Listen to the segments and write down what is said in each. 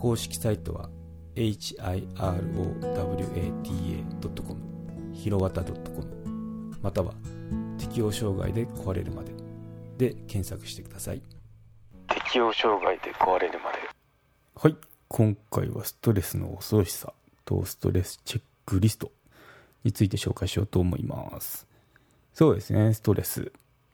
公式サイトは hirowata.com ひろわた .com または適応障害で壊れるまで。で検索してください。適応障害で壊れるまで。はい。今回はストレスの恐ろしさとストレスチェックリストについて紹介しようと思います。そうですね。ストレス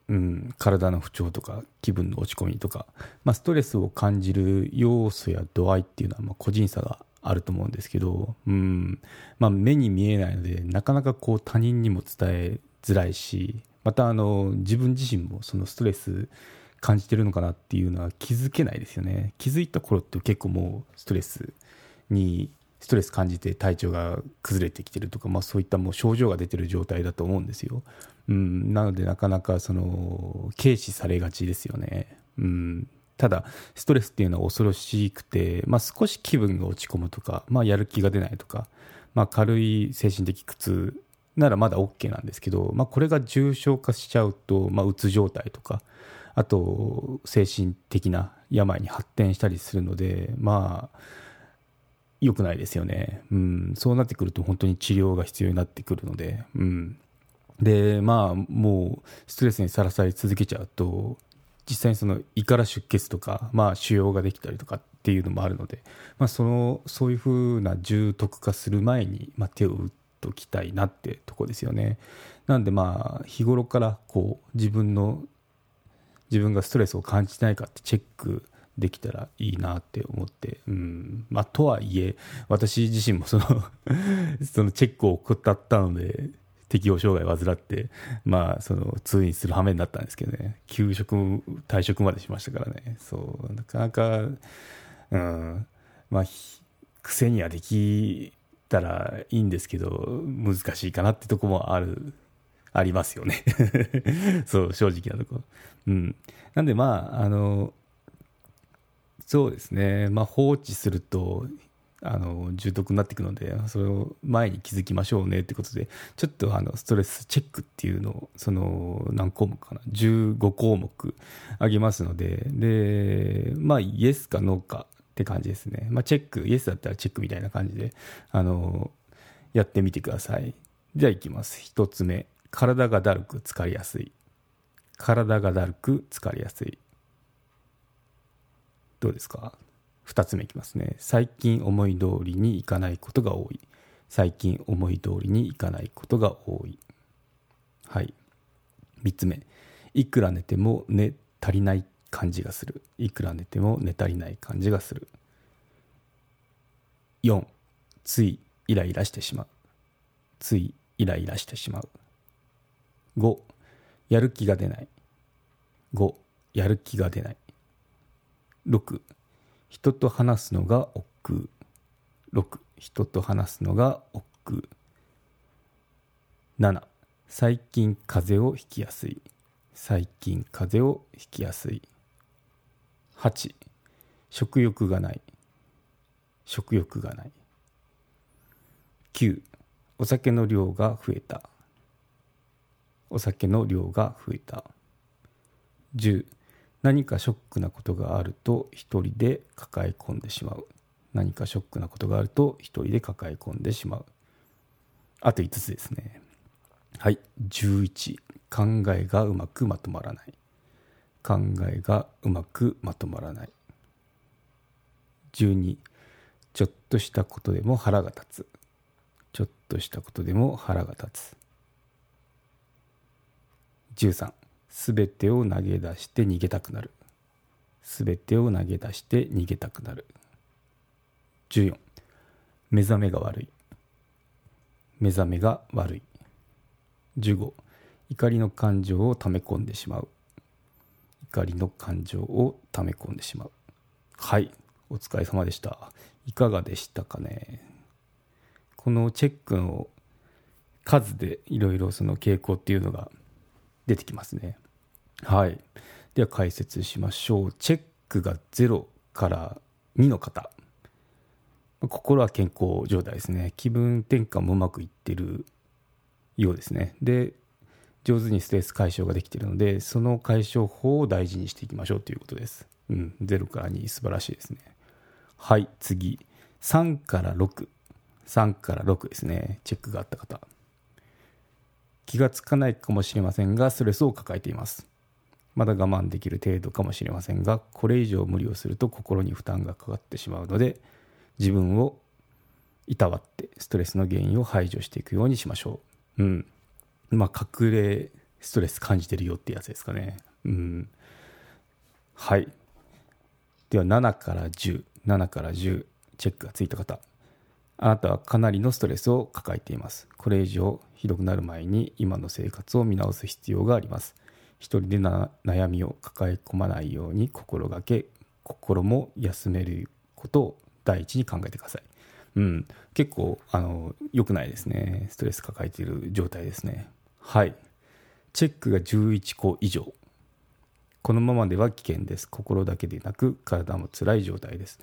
うん、体の不調とか気分の落ち込みとか、まあ、ストレスを感じる要素や度合いっていうのはま個人差があると思うんですけど、うん。まあ、目に見えないのでなかなかこう他人にも伝えづらいしまたあの自分自身もそのストレス感じてるのかなっていうのは気づけないですよね。気づいた頃って結構もうストレスにストレス感じて体調が崩れてきてるとか、まあ、そういったもう症状が出てる状態だと思うんですよ、うん、なのでなかなかその軽視されがちですよね、うん、ただストレスっていうのは恐ろしくて、まあ、少し気分が落ち込むとか、まあ、やる気が出ないとか、まあ、軽い精神的苦痛ならまだ OK なんですけど、まあ、これが重症化しちゃうと、まあ、うつ状態とかあと精神的な病に発展したりするのでまあ良くないですよね、うん、そうなってくると本当に治療が必要になってくるので、うん、でまあもうストレスにさらされ続けちゃうと実際にその胃から出血とか、まあ、腫瘍ができたりとかっていうのもあるので、まあ、そのそういうふうな重篤化する前に、まあ、手を打っときたいなってとこですよね。なんでまあ日頃からこう自分の自分がストレスを感じてないかってチェックできたらいいなって思って、うん。まあ、とはいえ私自身もその そのチェックを怠ったので適応障害を患って、まあ、その通院する羽目になったんですけどね。休職退職までしましたからね。そう。なかなか、うん。まあ、癖にはできたらいいんですけど難しいかなってとこもあるありますよね。そう正直なとこ。うん。なんでまああのそうですね、まあ、放置するとあの重篤になっていくのでそれを前に気づきましょうねってことでちょっとあのストレスチェックっていうのをその何項目かな？15項目あげますのででまあイエスかノーかって感じですね、まあ、チェックイエスだったらチェックみたいな感じであのやってみてください。じゃあいきます。1つ目。体がだるく疲れやすい。体がだるく疲れやすい。どうですか？2つ目いきますね。最近思い通りにいかないことが多い。最近思い通りにいかないことが多い。はい。3つ目。いくら寝ても寝足りない感じがする。いくら寝ても寝足りない感じがする。4ついイライラしてしまう。ついイライラしてしまう。5やる気が出ない。5やる気が出ない。6人と話すのが億。劫6人と話すのが億。劫7最近風邪をひきやすい。最近風邪をひきやすい。8食欲がない。食欲がない。9お酒の量が増えた。お酒の量が増えた。10何かショックなことがあると一人で抱え込んでしまう。何かショックなことがあると一人で抱え込んでしまう。あと5つですね。はい。11考えがうまくまとまらない。考えがうまくまとまらない。12ちょっとしたことでも腹が立つ。ちょっとしたことでも腹が立つ。13すべてを投げ出して逃げたくなる。すべてを投げ出して逃げたくなる。14目覚めが悪い。目覚めが悪い。15怒りの感情を溜め込んでしまう。怒りの感情を溜め込んでしまう。はい。お疲れ様でした。いかがでしたかね。このチェックの数でいろいろその傾向っていうのが出てきますね。はい。では解説しましょう。チェックが0から2の方。心は健康状態ですね。気分転換もうまくいってるようですね。で上手にストレス解消ができているのでその解消法を大事にしていきましょうということです。うん。0から2素晴らしいですね。はい次。3から63から6ですね。チェックがあった方。気がつかないかもしれませんがストレスを抱えています。まだ我慢できる程度かもしれませんがこれ以上無理をすると心に負担がかかってしまうので自分をいたわってストレスの原因を排除していくようにしましょう。うん。まあ隠れストレス感じてるよってやつですかね。うん。はい。では7から107から10チェックがついた方。あなたはかなりのストレスを抱えています。これ以上ひどくなる前に今の生活を見直す必要があります。一人で悩みを抱え込まないように心がけ心も休めることを第一に考えてください。うん。結構あの良くないですね。ストレス抱えている状態ですね。はい。チェックが11個以上。このままでは危険です。心だけでなく体も辛い状態です。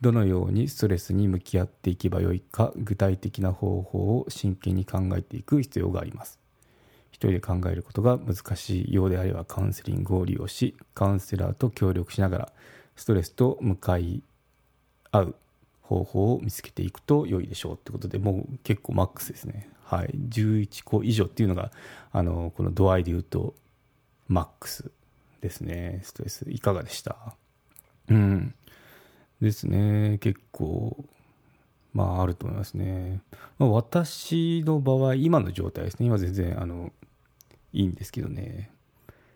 どのようにストレスに向き合っていけばよいか具体的な方法を真剣に考えていく必要があります。人で考えることが難しいようであればカウンセリングを利用しカウンセラーと協力しながらストレスと向かい合う方法を見つけていくと良いでしょうってことでもう結構マックスですね。はい。11個以上っていうのがあのこの度合いで言うとマックスですね。ストレスいかがでした？うん。ですね。結構まああると思いますね、まあ、私の場合今の状態ですね。今全然あのいいんですけどね。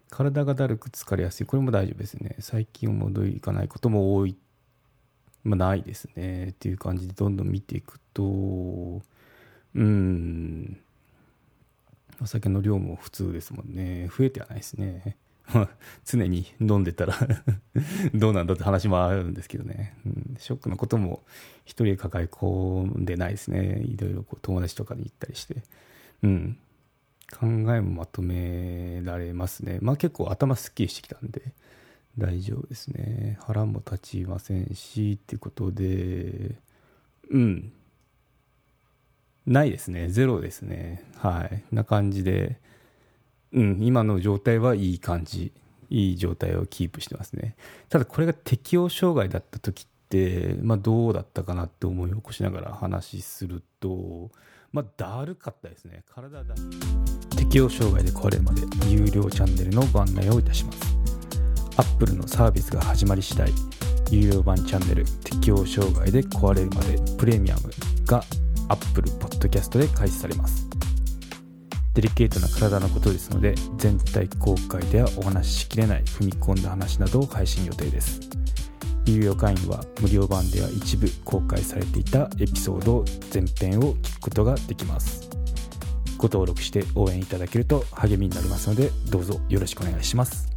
体がだるく疲れやすい。これも大丈夫ですね。最近戻りいかないことも多いまあ、ないですね。っていう感じでどんどん見ていくとうん。お酒の量も普通ですもんね。増えてはないですね。常に飲んでたら どうなんだって話もあるんですけどね、うん、ショックのことも一人で抱え込んでないですね。いろいろこう友達とかに行ったりして。うん。考えもまとめられますね。まあ結構頭すっきりしてきたんで大丈夫ですね。腹も立ちませんしっていうことでうん。ないですね。ゼロですね。はい。な感じでうん。今の状態はいい感じ。いい状態をキープしてますね。ただこれが適応障害だった時ってまあどうだったかなって思い起こしながら話するとまあだるかったですね。体だ適応障害で壊れるまで有料チャンネルのご案内をいたします。Apple のサービスが始まり次第有料版チャンネル適応障害で壊れるまでプレミアムが Apple Podcast で開始されます。デリケートな体のことですので全体公開ではお話ししきれない踏み込んだ話などを配信予定です。有料会員は無料版では一部公開されていたエピソード全編を聞くことができます。ご登録して応援いただけると励みになりますのでどうぞよろしくお願いします。